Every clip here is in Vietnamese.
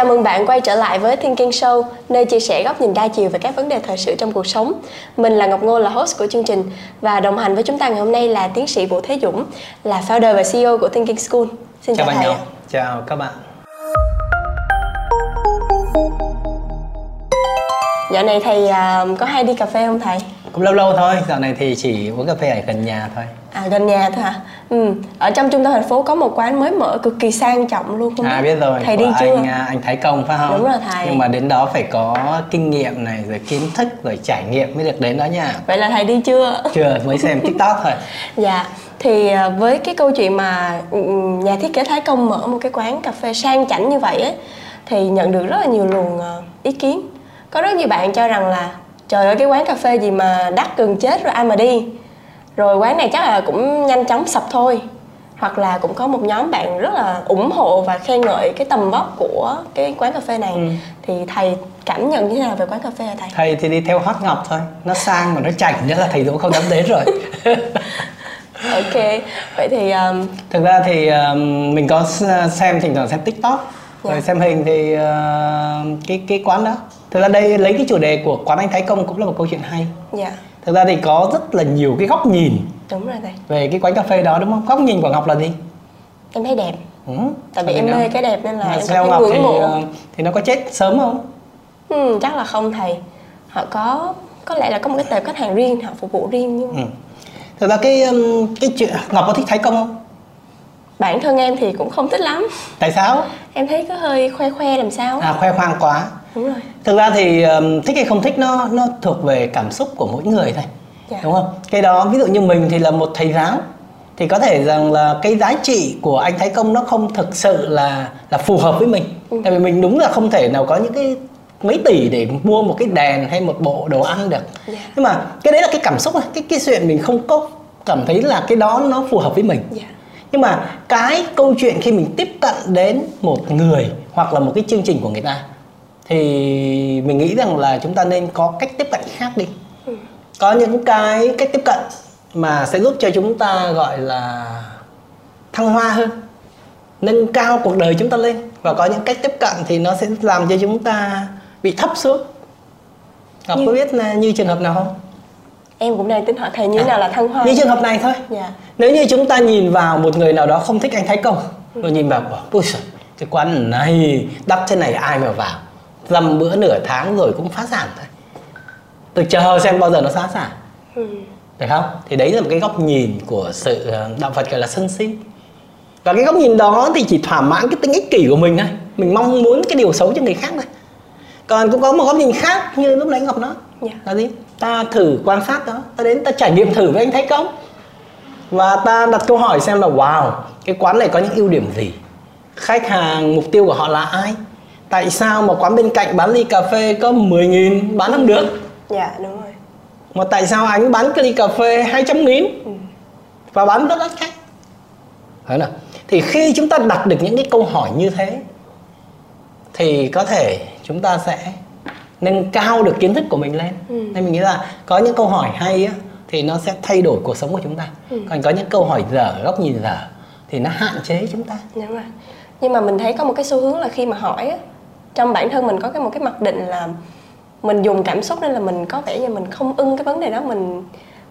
Chào mừng bạn quay trở lại với Thinking Show, nơi chia sẻ góc nhìn đa chiều về các vấn đề thời sự trong cuộc sống. Mình là Ngọc Ngô là host của chương trình và đồng hành với chúng ta ngày hôm nay là tiến sĩ Vũ Thế Dũng, là founder và CEO của Thinking School. Xin chào, chào bạn thầy. Chào các bạn. Dạo này thầy uh, có hay đi cà phê không thầy? Cũng lâu lâu thôi, dạo này thì chỉ uống cà phê ở gần nhà thôi. À gần nhà thôi hả? Ừ. Ở trong trung tâm thành phố có một quán mới mở cực kỳ sang trọng luôn không? À biết rồi. Thầy đi chưa? Anh à, anh Thái Công phải không? Đúng rồi thầy. Nhưng mà đến đó phải có kinh nghiệm này rồi kiến thức rồi trải nghiệm mới được đến đó nha. Vậy là thầy đi chưa? Chưa, mới xem TikTok thôi. dạ. Thì à, với cái câu chuyện mà ừ, nhà thiết kế Thái Công mở một cái quán cà phê sang chảnh như vậy ấy thì nhận được rất là nhiều luồng à, ý kiến. Có rất nhiều bạn cho rằng là trời ơi cái quán cà phê gì mà đắt gần chết rồi ai mà đi. Rồi quán này chắc là cũng nhanh chóng sập thôi. Hoặc là cũng có một nhóm bạn rất là ủng hộ và khen ngợi cái tầm vóc của cái quán cà phê này. Ừ. thì thầy cảm nhận như thế nào về quán cà phê hả thầy? Thầy thì đi theo hót ngọc thôi. Nó sang mà nó chảnh nhất là thầy cũng không dám đến rồi. Ok vậy thì um... thực ra thì um, mình có xem thỉnh thoảng xem tiktok. Yeah. rồi dạ. xem hình thì uh, cái cái quán đó thực ra đây lấy cái chủ đề của quán anh thái công cũng là một câu chuyện hay. Dạ. Thực ra thì có rất là nhiều cái góc nhìn đúng rồi thầy. về cái quán cà phê đó đúng không? Góc nhìn của ngọc là gì? Em thấy đẹp. Ừ. tại vì em mê cái đẹp nên là mà em theo ngọc thì mộ. Ờ, thì nó có chết sớm không? Ừ, chắc là không thầy. Họ có có lẽ là có một cái tệp khách hàng riêng họ phục vụ riêng nhưng ừ. thực ra cái cái chuyện ngọc có thích thái công không? Bản thân em thì cũng không thích lắm. Tại sao? Em thấy có hơi khoe khoe làm sao. À khoe khoang quá đúng rồi thực ra thì um, thích hay không thích nó nó thuộc về cảm xúc của mỗi người thôi dạ. đúng không cái đó ví dụ như mình thì là một thầy giáo thì có thể rằng là cái giá trị của anh thái công nó không thực sự là là phù hợp với mình ừ. tại vì mình đúng là không thể nào có những cái mấy tỷ để mua một cái đèn hay một bộ đồ ăn được yeah. Dạ. nhưng mà cái đấy là cái cảm xúc cái cái chuyện mình không có cảm thấy là cái đó nó phù hợp với mình yeah. Dạ. nhưng mà cái câu chuyện khi mình tiếp cận đến một người hoặc là một cái chương trình của người ta thì mình nghĩ rằng là chúng ta nên có cách tiếp cận khác đi ừ. có những cái cách tiếp cận mà sẽ giúp cho chúng ta gọi là thăng hoa hơn nâng cao cuộc đời chúng ta lên và có những cách tiếp cận thì nó sẽ làm cho chúng ta bị thấp xuống Ngọc như... có biết là như trường hợp nào không? Em cũng đang tính hỏi thầy như à, nào là thăng hoa Như trường hợp này thôi dạ. Nếu như chúng ta nhìn vào một người nào đó không thích anh Thái Công ừ. Rồi nhìn vào, ôi trời, cái quán này đắt thế này ai mà vào dăm bữa nửa tháng rồi cũng phá sản thôi. Tôi chờ xem bao giờ nó phá sản. Ừ. được không? Thì đấy là một cái góc nhìn của sự ờ, đạo phật gọi là sân si. Và cái góc nhìn đó thì chỉ thỏa mãn cái tính ích kỷ của mình thôi. Mình mong muốn cái điều xấu cho người khác thôi. Còn cũng có một góc nhìn khác như lúc nãy ngọc nói. Yeah. Dạ. là gì? Ta thử quan sát đó. Ta đến ta trải nghiệm thử với anh thấy công. Và ta đặt câu hỏi xem là wow cái quán này có những ưu điểm gì? Khách hàng mục tiêu của họ là ai tại sao mà quán bên cạnh bán ly cà phê có 10 nghìn bán không được dạ đúng rồi mà tại sao anh bán cái ly cà phê 200 nghìn ừ. và bán rất đắt khách Đấy nào? thì khi chúng ta đặt được những cái câu hỏi như thế thì có thể chúng ta sẽ nâng cao được kiến thức của mình lên ừ. nên mình nghĩ là có những câu hỏi hay á, thì nó sẽ thay đổi cuộc sống của chúng ta ừ. còn có những câu hỏi dở góc nhìn dở thì nó hạn chế chúng ta đúng rồi nhưng mà mình thấy có một cái xu hướng là khi mà hỏi á, trong bản thân mình có cái một cái mặc định là mình dùng cảm xúc nên là mình có vẻ như mình không ưng cái vấn đề đó. Mình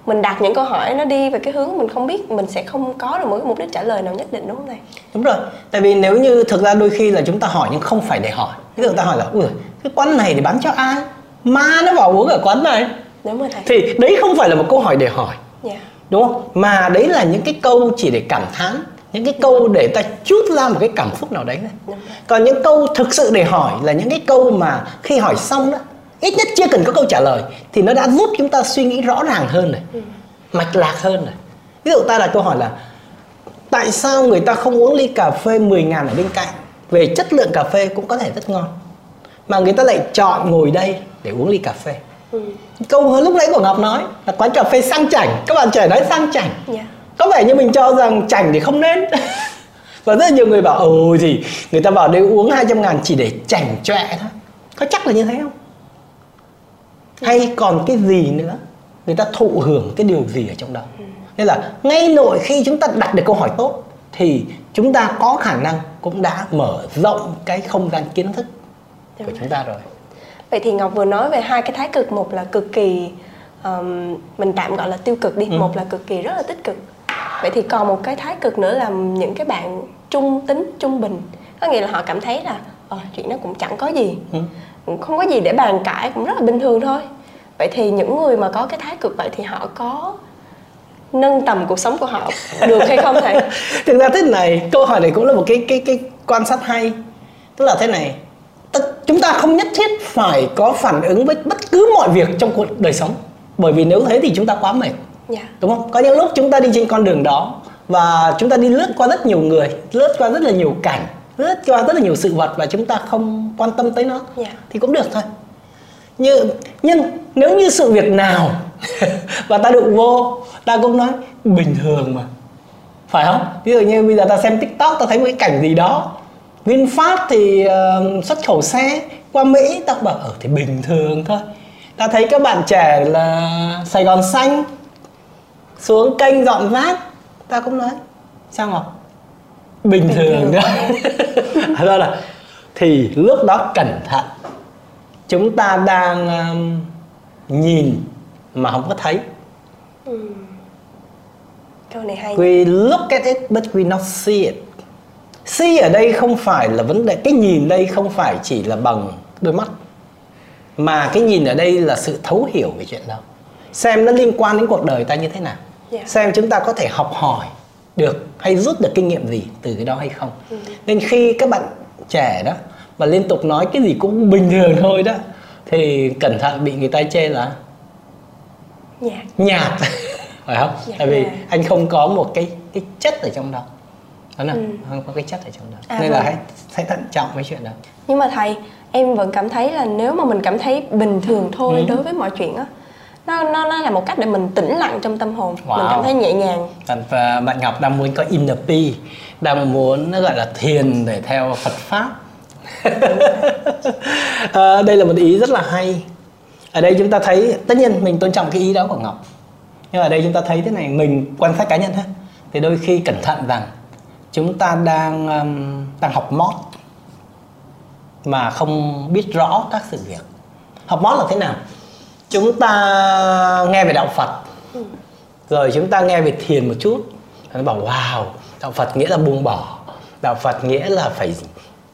mình đặt những câu hỏi nó đi về cái hướng mình không biết mình sẽ không có được một cái mục đích trả lời nào nhất định đúng không thầy? Đúng rồi. Tại vì nếu như thực ra đôi khi là chúng ta hỏi nhưng không phải để hỏi. Ví dụ ta hỏi là ui cái quán này thì bán cho ai? Ma nó vào uống ở quán này. Đúng rồi thầy. Thì đấy không phải là một câu hỏi để hỏi. Yeah. Dạ. đúng không? Mà đấy là những cái câu chỉ để cảm thán những cái câu để ta chút ra một cái cảm xúc nào đấy này. còn những câu thực sự để hỏi là những cái câu mà khi hỏi xong đó ít nhất chưa cần có câu trả lời thì nó đã giúp chúng ta suy nghĩ rõ ràng hơn này mạch lạc hơn này. Ví dụ ta đặt câu hỏi là tại sao người ta không uống ly cà phê 10 ngàn ở bên cạnh? Về chất lượng cà phê cũng có thể rất ngon. Mà người ta lại chọn ngồi đây để uống ly cà phê. Ừ. câu lúc nãy của ngọc nói là quán cà phê sang chảnh. Các bạn trẻ nói sang chảnh. Yeah dạ có vẻ như mình cho rằng chảnh thì không nên. Và rất là nhiều người bảo ồ gì người ta bảo đây uống 200 ngàn chỉ để chảnh chọe thôi. Có chắc là như thế không? Hay còn cái gì nữa? Người ta thụ hưởng cái điều gì ở trong đó? Nên là ngay nội khi chúng ta đặt được câu hỏi tốt thì chúng ta có khả năng cũng đã mở rộng cái không gian kiến thức Đúng. của chúng ta rồi. Vậy thì ngọc vừa nói về hai cái thái cực một là cực kỳ um, mình tạm gọi là tiêu cực đi ừ. một là cực kỳ rất là tích cực vậy thì còn một cái thái cực nữa là những cái bạn trung tính trung bình. Có nghĩa là họ cảm thấy là ờ, chuyện đó cũng chẳng có gì. Ừ. không có gì để bàn cãi cũng rất là bình thường thôi. Vậy thì những người mà có cái thái cực vậy thì họ có nâng tầm cuộc sống của họ được hay không thầy? Thực ra thế này câu hỏi này cũng là một cái cái cái quan sát hay. Tức là thế này chúng ta không nhất thiết phải có phản ứng với bất cứ mọi việc trong cuộc đời sống. Bởi vì nếu thế thì chúng ta quá mệt yeah. Dạ. đúng không có những lúc chúng ta đi trên con đường đó và chúng ta đi lướt qua rất nhiều người lướt qua rất là nhiều cảnh lướt qua rất là nhiều sự vật và chúng ta không quan tâm tới nó yeah. Dạ. thì cũng được thôi như nhưng nếu như sự việc nào và ta đụng vô ta cũng nói bình thường mà phải không ví dụ như bây giờ ta xem tiktok ta thấy một cái cảnh gì đó vinfast thì uh, xuất khẩu xe qua mỹ ta bảo ở ờ, thì bình thường thôi ta thấy các bạn trẻ là sài gòn xanh xuống kênh dọn rác ta cũng nói sao ngọc? Bình, bình thường đó đó là thì lúc đó cẩn thận. Chúng ta đang um, nhìn mà không có thấy. Ừ. câu này hay. We look at it but we not see it. See ở đây không phải là vấn đề cái nhìn đây không phải chỉ là bằng đôi mắt. Mà cái nhìn ở đây là sự thấu hiểu về chuyện đó. Xem nó liên quan đến cuộc đời ta như thế nào yeah. Dạ. xem chúng ta có thể học hỏi được hay rút được kinh nghiệm gì từ cái đó hay không ừ. nên khi các bạn trẻ đó mà liên tục nói cái gì cũng bình thường thôi đó thì cẩn thận bị người ta chê là nhạt nhạt phải không dạ. tại vì anh không có một cái cái chất ở trong đó đó là ừ. không có cái chất ở trong đó à, nên vâng. là hãy hãy thận trọng với chuyện đó nhưng mà thầy em vẫn cảm thấy là nếu mà mình cảm thấy bình thường thôi ừ. đối với mọi chuyện á nó nó nó là một cách để mình tĩnh lặng trong tâm hồn. Wow. mình cảm thấy nhẹ nhàng. Và bạn Ngọc đang muốn có inner peace đang muốn nó gọi là thiền để theo Phật pháp. À, đây là một ý rất là hay. Ở đây chúng ta thấy tất nhiên mình tôn trọng cái ý đó của Ngọc. Nhưng ở đây chúng ta thấy thế này mình quan sát cá nhân ha. Thì đôi khi cẩn thận rằng chúng ta đang um, đang học mót mà không biết rõ các sự việc. Học mót là thế nào chúng ta nghe về đạo phật. Rồi chúng ta nghe về thiền một chút. Nó bảo wow đạo phật nghĩa là buông bỏ. Đạo phật nghĩa là phải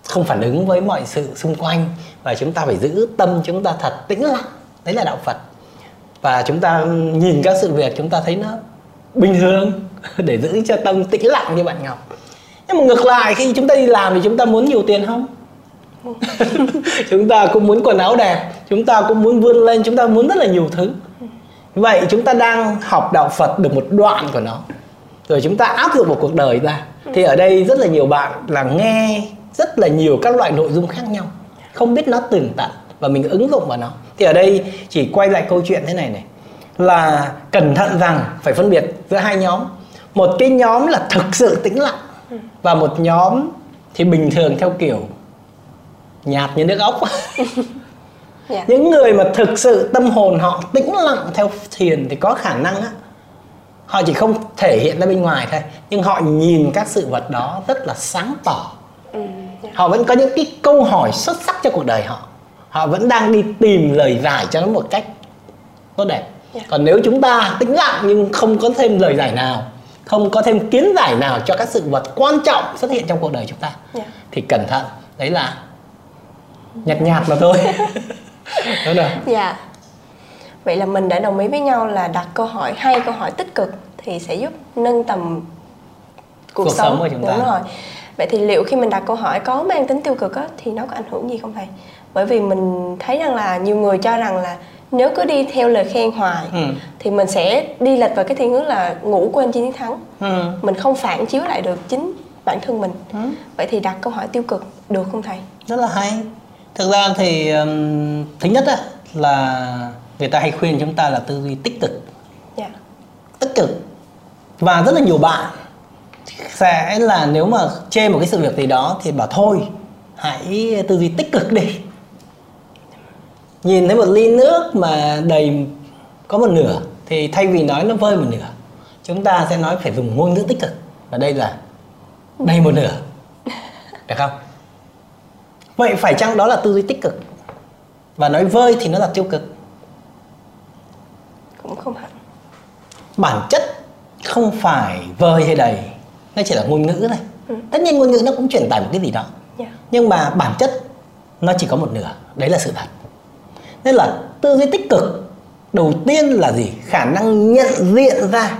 không phản ứng với mọi sự xung quanh và chúng ta phải giữ tâm chúng ta thật tĩnh lặng. Đấy là đạo phật. Và chúng ta nhìn các sự việc chúng ta thấy nó bình thường để giữ cho tâm tĩnh lặng như bạn ngọc. Nhưng mà ngược lại khi chúng ta đi làm thì chúng ta muốn nhiều tiền không chúng ta cũng muốn quần áo đẹp, chúng ta cũng muốn vươn lên, chúng ta muốn rất là nhiều thứ. Vậy chúng ta đang học đạo phật được một đoạn của nó. Rồi chúng ta áp dụng vào cuộc đời ra. Thì ở đây rất là nhiều bạn là nghe rất là nhiều các loại nội dung khác nhau. Không biết nó tường tận và mình ứng dụng vào nó. Thì ở đây chỉ quay lại câu chuyện thế này này. Là cẩn thận rằng phải phân biệt giữa hai nhóm. Một cái nhóm là thực sự tĩnh lặng và một nhóm thì bình thường theo kiểu nhạt như nước ốc yeah. Dạ. những người mà thực sự tâm hồn họ tĩnh lặng theo thiền thì có khả năng á họ chỉ không thể hiện ra bên ngoài thôi nhưng họ nhìn các sự vật đó rất là sáng tỏ ừ, dạ. họ vẫn có những cái câu hỏi xuất sắc cho cuộc đời họ họ vẫn đang đi tìm lời giải cho nó một cách tốt đẹp yeah. Dạ. còn nếu chúng ta tĩnh lặng nhưng không có thêm lời giải nào không có thêm kiến giải nào cho các sự vật quan trọng xuất hiện trong cuộc đời chúng ta yeah. thì cẩn thận đấy là nhạt nhạt mà thôi. Đúng rồi dạ. Vậy là mình đã đồng ý với nhau là đặt câu hỏi hay câu hỏi tích cực thì sẽ giúp nâng tầm cuộc, cuộc sống, sống của chúng ta. đúng rồi. Vậy thì liệu khi mình đặt câu hỏi có mang tính tiêu cực á, thì nó có ảnh hưởng gì không thầy? Bởi vì mình thấy rằng là nhiều người cho rằng là nếu cứ đi theo lời khen hoài ừ. thì mình sẽ đi lệch vào cái thiên hướng là ngủ quên chiến thắng. Ừ. mình không phản chiếu lại được chính bản thân mình. Ừ. vậy thì đặt câu hỏi tiêu cực được không thầy? Rất là hay thực ra thì um, thứ nhất á, là người ta hay khuyên chúng ta là tư duy tích cực. Yeah. Dạ. tích cực. Và rất là nhiều bạn sẽ là nếu mà chê một cái sự việc gì đó thì bảo thôi hãy tư duy tích cực đi. Nhìn thấy một ly nước mà đầy có một nửa thì thay vì nói nó vơi một nửa chúng ta sẽ nói phải dùng ngôn ngữ tích cực. Và đây là đầy một nửa. Được không vậy phải chăng đó là tư duy tích cực và nói vơi thì nó là tiêu cực cũng không hẳn bản chất không phải vơi hay đầy nó chỉ là ngôn ngữ thôi ừ. tất nhiên ngôn ngữ nó cũng truyền tải một cái gì đó yeah. Dạ. nhưng mà bản chất nó chỉ có một nửa đấy là sự thật nên là tư duy tích cực đầu tiên là gì khả năng nhận diện ra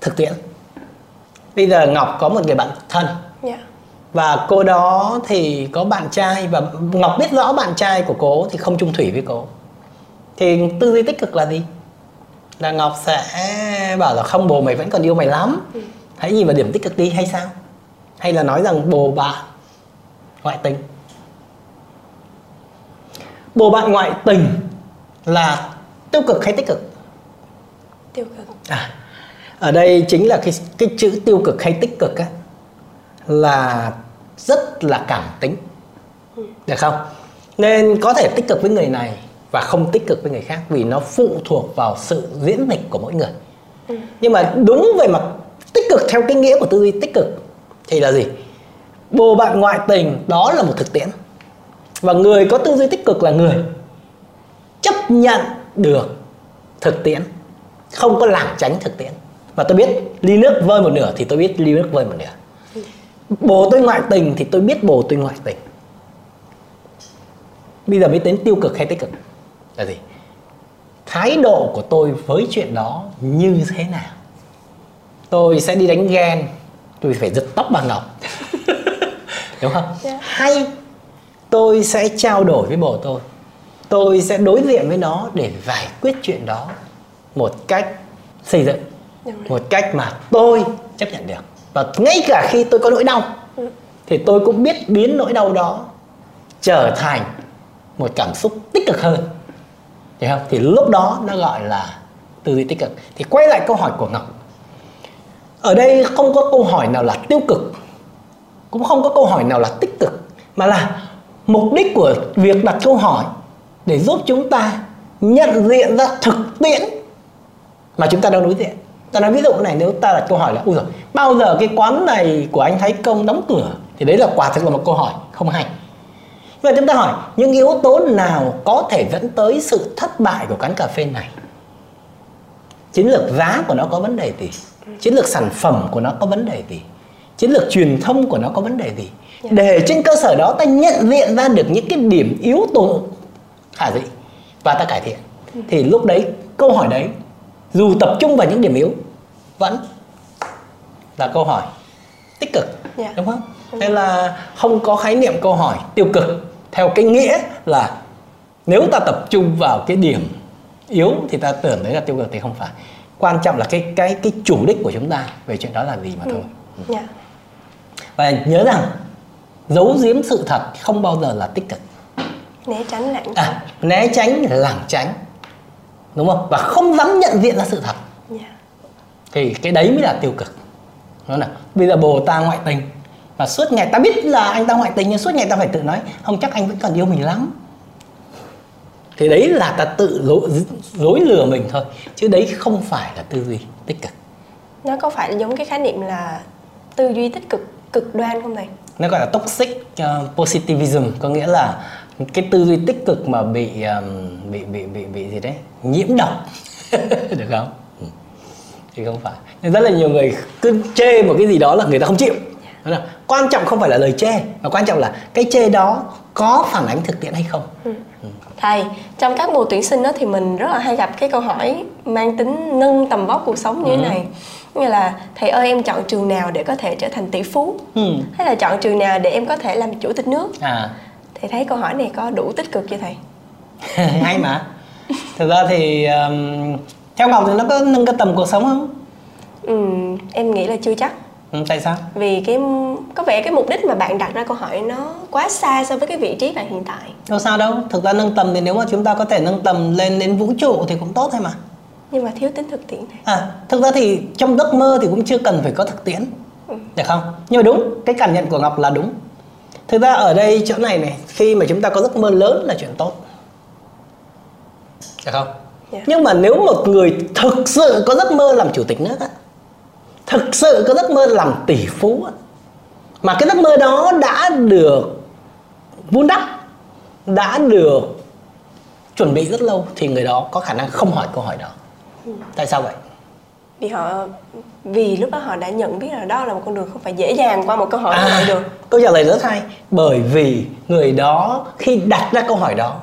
thực tiễn bây giờ ngọc có một người bạn thân yeah. Và cô đó thì có bạn trai và ngọc biết rõ bạn trai của cô thì không chung thủy với cô. Thì tư duy tích cực là gì? Là ngọc sẽ bảo là không bồ mày vẫn còn yêu mày lắm. Ừ. hãy nhìn vào điểm tích cực đi hay sao? Hay là nói rằng bồ bạn ngoại tình? Bồ bạn ngoại tình là tiêu cực hay tích cực? Tiêu cực. À ở đây chính là cái cái chữ tiêu cực hay tích cực á là rất là cảm tính. Ừ. được không? Nên có thể tích cực với người này và không tích cực với người khác vì nó phụ thuộc vào sự diễn dịch của mỗi người. Ừ. nhưng mà đúng về mặt tích cực theo cái nghĩa của tư duy tích cực thì là gì? Bồ bạn ngoại tình đó là một thực tiễn. Và người có tư duy tích cực là người chấp nhận được thực tiễn không có lảng tránh thực tiễn. Và tôi biết ly nước vơi một nửa thì tôi biết ly nước vơi một nửa bồ tôi ngoại tình thì tôi biết bồ tôi ngoại tình. Bây giờ mới đến tiêu cực hay tích cực? Là gì? Thái độ của tôi với chuyện đó như thế nào? Tôi sẽ đi đánh ghen tôi phải giật tóc bà ngọc. Đúng không? Yeah. Dạ. hay tôi sẽ trao đổi với bồ tôi. Tôi sẽ đối diện với nó để giải quyết chuyện đó một cách xây dựng một cách mà tôi chấp nhận được và ngay cả khi tôi có nỗi đau ừ. thì tôi cũng biết biến nỗi đau đó trở thành một cảm xúc tích cực hơn Thấy không? Thì lúc đó nó gọi là tư duy tích cực. Thì quay lại câu hỏi của Ngọc. Ở đây không có câu hỏi nào là tiêu cực, cũng không có câu hỏi nào là tích cực, mà là mục đích của việc đặt câu hỏi để giúp chúng ta nhận diện ra thực tiễn mà chúng ta đang đối diện. Ta nói ví dụ này nếu ta đặt câu hỏi là ui rồi bao giờ cái quán này của anh Thái Công đóng cửa thì đấy là quả thực là một câu hỏi không hay Vậy chúng ta hỏi những yếu tố nào có thể dẫn tới sự thất bại của quán cà phê này? Chiến lược giá của nó có vấn đề gì? Chiến lược sản phẩm của nó có vấn đề gì? Chiến lược truyền thông của nó có vấn đề gì? Dạ. Để trên cơ sở đó ta nhận diện ra được những cái điểm yếu tố khả dĩ và ta cải thiện. Thì lúc đấy câu hỏi đấy dù tập trung vào những điểm yếu vẫn là câu hỏi tích cực yeah. Dạ. đúng không? Nên là không có khái niệm câu hỏi tiêu cực theo cái nghĩa là nếu ta tập trung vào cái điểm yếu thì ta tưởng đấy là tiêu cực thì không phải quan trọng là cái cái cái chủ đích của chúng ta về chuyện đó là gì mà ừ. thôi ừ. yeah. và nhớ rằng giấu giếm sự thật không bao giờ là tích cực né tránh lảng tránh à, né tránh lảng tránh đúng không? Và không dám nhận diện ra sự thật. Yeah. thì cái đấy mới là tiêu cực. Đúng không nào bây giờ bồ ta ngoại tình. Và suốt ngày ta biết là anh ta ngoại tình nhưng suốt ngày ta phải tự nói không chắc anh vẫn còn yêu mình lắm. Thì đấy là ta tự dối, dối lừa mình thôi chứ đấy không phải là tư duy tích cực. Nó có phải là giống cái khái niệm là tư duy tích cực cực đoan không thầy? Nó gọi là toxic uh, positivism có nghĩa là cái tư duy tích cực mà bị um, bị bị bị bị gì đấy nhiễm độc được không ừ. thì không phải nhưng rất là nhiều người cứ chê một cái gì đó là người ta không chịu quan trọng không phải là lời chê mà quan trọng là cái chê đó có phản ánh thực tiễn hay không ừ. Ừ. thầy trong các mùa tuyển sinh đó thì mình rất là hay gặp cái câu hỏi mang tính nâng tầm vóc cuộc sống như ừ. thế này như là thầy ơi em chọn trường nào để có thể trở thành tỷ phú ừ. hay là chọn trường nào để em có thể làm chủ tịch nước à. Thầy thấy câu hỏi này có đủ tích cực chưa thầy hay mà thực ra thì um, theo ngọc thì nó có nâng cái tầm cuộc sống không ừ, em nghĩ là chưa chắc Ừ, tại sao? Vì cái có vẻ cái mục đích mà bạn đặt ra câu hỏi nó quá xa so với cái vị trí bạn hiện tại. Đâu sao đâu, thực ra nâng tầm thì nếu mà chúng ta có thể nâng tầm lên đến vũ trụ thì cũng tốt thôi mà. Nhưng mà thiếu tính thực tiễn này. À, thực ra thì trong giấc mơ thì cũng chưa cần phải có thực tiễn. Ừ. Được không? Nhưng mà đúng, cái cảm nhận của Ngọc là đúng. Thực ra ở đây chỗ này này, khi mà chúng ta có giấc mơ lớn là chuyện tốt. Được không? Yeah. Dạ. Nhưng mà nếu một người thực sự có giấc mơ làm chủ tịch nước á, thực sự có giấc mơ làm tỷ phú mà cái giấc mơ đó đã được vun đắp đã được chuẩn bị rất lâu thì người đó có khả năng không hỏi câu hỏi đó ừ. tại sao vậy vì họ vì lúc đó họ đã nhận biết là đó là một con đường không phải dễ dàng qua một câu hỏi à, được. câu trả lời rất hay. Bởi vì người đó khi đặt ra câu hỏi đó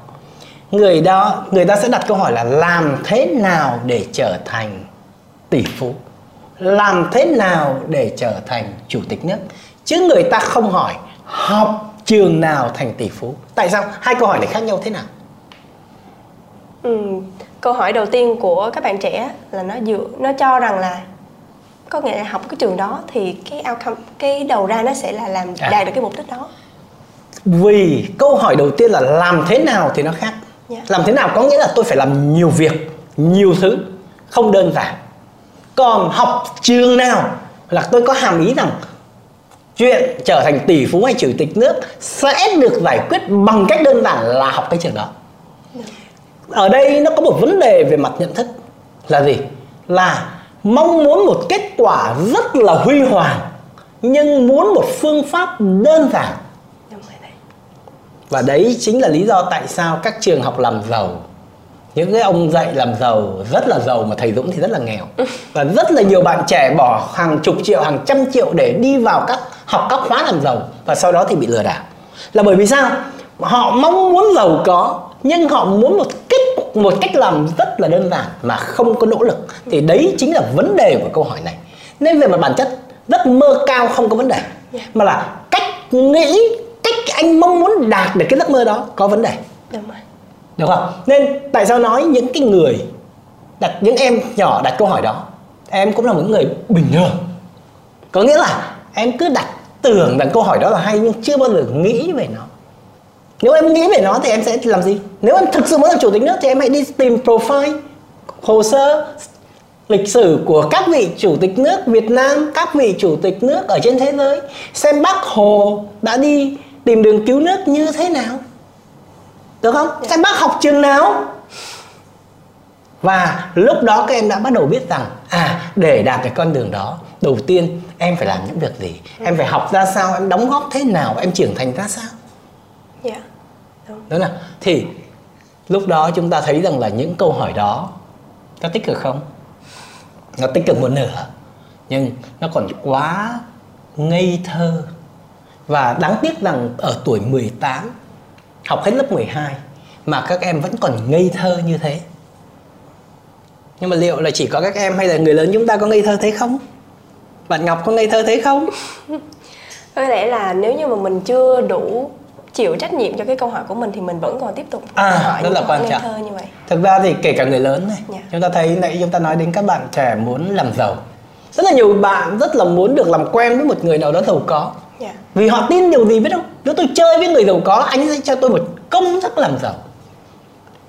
người đó người ta sẽ đặt câu hỏi là làm thế nào để trở thành tỷ phú? Làm thế nào để trở thành chủ tịch nước? Chứ người ta không hỏi học trường nào thành tỷ phú. Tại sao? Hai câu hỏi này khác nhau thế nào ừ, câu hỏi đầu tiên của các bạn trẻ là nó dựa nó cho rằng là có nghĩa là học cái trường đó thì cái outcome cái đầu ra nó sẽ là làm à. đạt được cái mục đích đó vì câu hỏi đầu tiên là làm thế nào thì nó khác yeah. Dạ. làm thế nào có nghĩa là tôi phải làm nhiều việc nhiều thứ không đơn giản còn học trường nào là tôi có hàm ý rằng chuyện trở thành tỷ phú hay chủ tịch nước sẽ được giải quyết bằng cách đơn giản là học cái trường đó ở đây nó có một vấn đề về mặt nhận thức. Là gì? Là mong muốn một kết quả rất là huy hoàng nhưng muốn một phương pháp đơn giản. Và đấy chính là lý do tại sao các trường học làm giàu những cái ông dạy làm giàu rất là giàu mà thầy Dũng thì rất là nghèo. Và rất là nhiều bạn trẻ bỏ hàng chục triệu hàng trăm triệu để đi vào các học các khóa làm giàu và sau đó thì bị lừa đảo. Là bởi vì sao? Họ mong muốn giàu có nhưng họ muốn một cách một cách làm rất là đơn giản mà không có nỗ lực. Thì đấy chính là vấn đề của câu hỏi này. Nên về mặt bản chất rất mơ cao không có vấn đề. Mà là cách nghĩ cách anh mong muốn đạt được cái giấc mơ đó có vấn đề. Đúng rồi. Được không? Nên tại sao nói những cái người đặt những em nhỏ đặt câu hỏi đó em cũng là một người bình thường. Có nghĩa là em cứ đặt tưởng rằng câu hỏi đó là hay nhưng chưa bao giờ nghĩ về nó nếu em nghĩ về nó thì em sẽ làm gì? Nếu em thực sự muốn làm chủ tịch nước thì em hãy đi tìm profile hồ sơ lịch sử của các vị chủ tịch nước Việt Nam, các vị chủ tịch nước ở trên thế giới xem Bác Hồ đã đi tìm đường cứu nước như thế nào. Được không? Xem bác học trường nào. Và lúc đó các em đã bắt đầu biết rằng à để đạt cái con đường đó đầu tiên em phải làm những việc gì? Em phải học ra sao? Em đóng góp thế nào? Em trưởng thành ra sao đúng không thì lúc đó chúng ta thấy rằng là những câu hỏi đó có tích cực không? Nó tích cực một nửa, nhưng nó còn quá ngây thơ. Và đáng tiếc rằng ở tuổi 18 học hết lớp 12 mà các em vẫn còn ngây thơ như thế. Nhưng mà liệu là chỉ có các em hay là người lớn chúng ta có ngây thơ thế không? Bạn ngọc có ngây thơ thế không? Có lẽ là nếu như mà mình chưa đủ chịu trách nhiệm cho cái câu hỏi của mình thì mình vẫn còn tiếp tục à, hỏi rất là quan trọng thơ như vậy thực ra thì kể cả người lớn này yeah. Dạ. chúng ta thấy nãy chúng ta nói đến các bạn trẻ muốn làm giàu rất là nhiều bạn rất là muốn được làm quen với một người nào đó giàu có yeah. Dạ. vì họ tin điều gì biết không nếu tôi chơi với người giàu có anh sẽ cho tôi một công thức làm giàu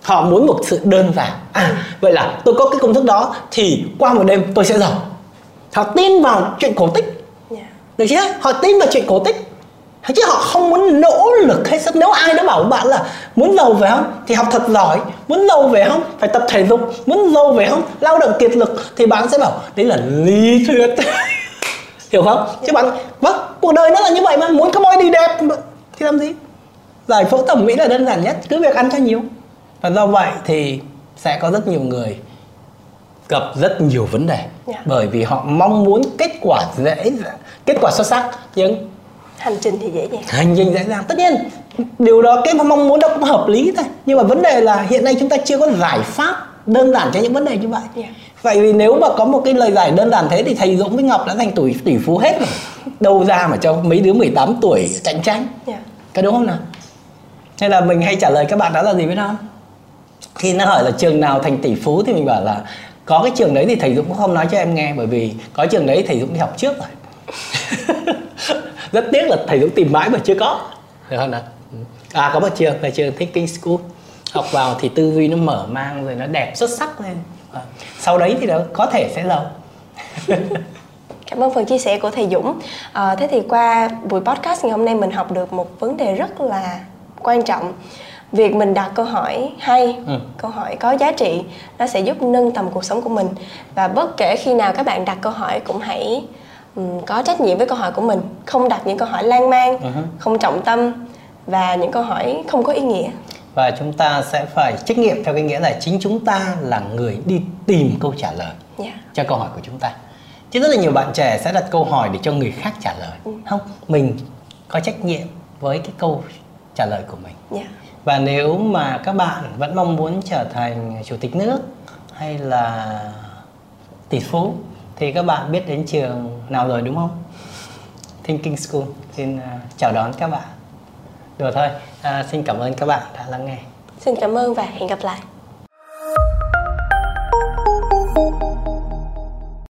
họ muốn một sự đơn giản à vậy là tôi có cái công thức đó thì qua một đêm tôi sẽ giàu họ tin vào chuyện cổ tích yeah. Dạ. được chưa họ tin vào chuyện cổ tích chứ họ không muốn nỗ lực hết sức. Nếu ai đó bảo bạn là muốn giàu về không thì học thật giỏi. Muốn giàu về không phải tập thể dục. Muốn giàu về không lao động kiệt lực thì bạn sẽ bảo đấy là lý thuyết. Hiểu không? Chứ bạn vâng cuộc đời nó là như vậy mà muốn có môi đi đẹp. Thì làm gì? Giải phẫu thẩm mỹ là đơn giản nhất cứ việc ăn cho nhiều. Và do vậy thì sẽ có rất nhiều người gặp rất nhiều vấn đề. Yeah. Dạ. bởi vì họ mong muốn kết quả dễ kết quả xuất sắc nhưng hành trình thì dễ dàng hành trình dễ dàng tất nhiên điều đó cái mong muốn đó cũng hợp lý thôi nhưng mà vấn đề là hiện nay chúng ta chưa có giải pháp đơn giản cho những vấn đề như vậy yeah. Dạ. vậy vì nếu mà có một cái lời giải đơn giản thế thì thầy Dũng với Ngọc đã thành tuổi tỷ phú hết rồi đâu ra mà cho mấy đứa 18 tuổi cạnh tranh yeah. Dạ. cái đúng không nào nên là mình hay trả lời các bạn đó là gì biết không khi nó hỏi là trường nào thành tỷ phú thì mình bảo là có cái trường đấy thì thầy Dũng cũng không nói cho em nghe bởi vì có trường đấy thầy Dũng đi học trước rồi rất tiếc là thầy Dũng tìm mãi mà chưa có. Được không nào? À có một trường là trường Thinking School. Học vào thì tư duy nó mở mang rồi nó đẹp xuất sắc lên. À, sau đấy thì nó có thể sẽ giàu. Cảm ơn phần chia sẻ của thầy Dũng. À, thế thì qua buổi podcast ngày hôm nay mình học được một vấn đề rất là quan trọng. Việc mình đặt câu hỏi hay ừ. câu hỏi có giá trị nó sẽ giúp nâng tầm cuộc sống của mình. Và bất kể khi nào các bạn đặt câu hỏi cũng hãy có trách nhiệm với câu hỏi của mình không đặt những câu hỏi lan man uh-huh. không trọng tâm và những câu hỏi không có ý nghĩa và chúng ta sẽ phải trách nhiệm theo cái nghĩa là chính chúng ta là người đi tìm câu trả lời yeah. Dạ. cho câu hỏi của chúng ta chứ rất là nhiều bạn trẻ sẽ đặt câu hỏi để cho người khác trả lời ừ. không mình có trách nhiệm với cái câu trả lời của mình yeah. Dạ. và nếu mà các bạn vẫn mong muốn trở thành chủ tịch nước hay là tỷ phú thì các bạn biết đến trường nào rồi đúng không? Thinking School. Xin uh, chào đón các bạn. Được thôi. Uh, xin cảm ơn các bạn đã lắng nghe. Xin cảm ơn và hẹn gặp lại.